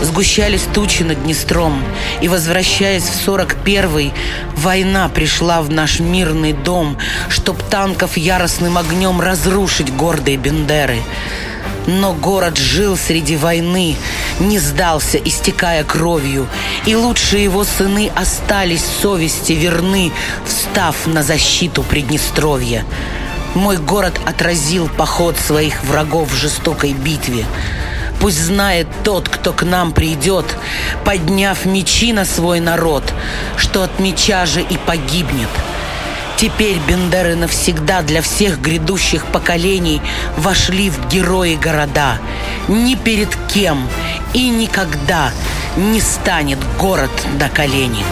Сгущались тучи над Днестром, и, возвращаясь в 41-й, война пришла в наш мирный дом, чтоб танков яростным огнем разрушить гордые Бендеры. Но город жил среди войны, не сдался, истекая кровью, и лучшие его сыны остались совести верны, встав на защиту Приднестровья. Мой город отразил поход своих врагов в жестокой битве. Пусть знает тот, кто к нам придет, подняв мечи на свой народ, что от меча же и погибнет. Теперь Бендеры навсегда для всех грядущих поколений вошли в герои города. Ни перед кем и никогда не станет город на колени.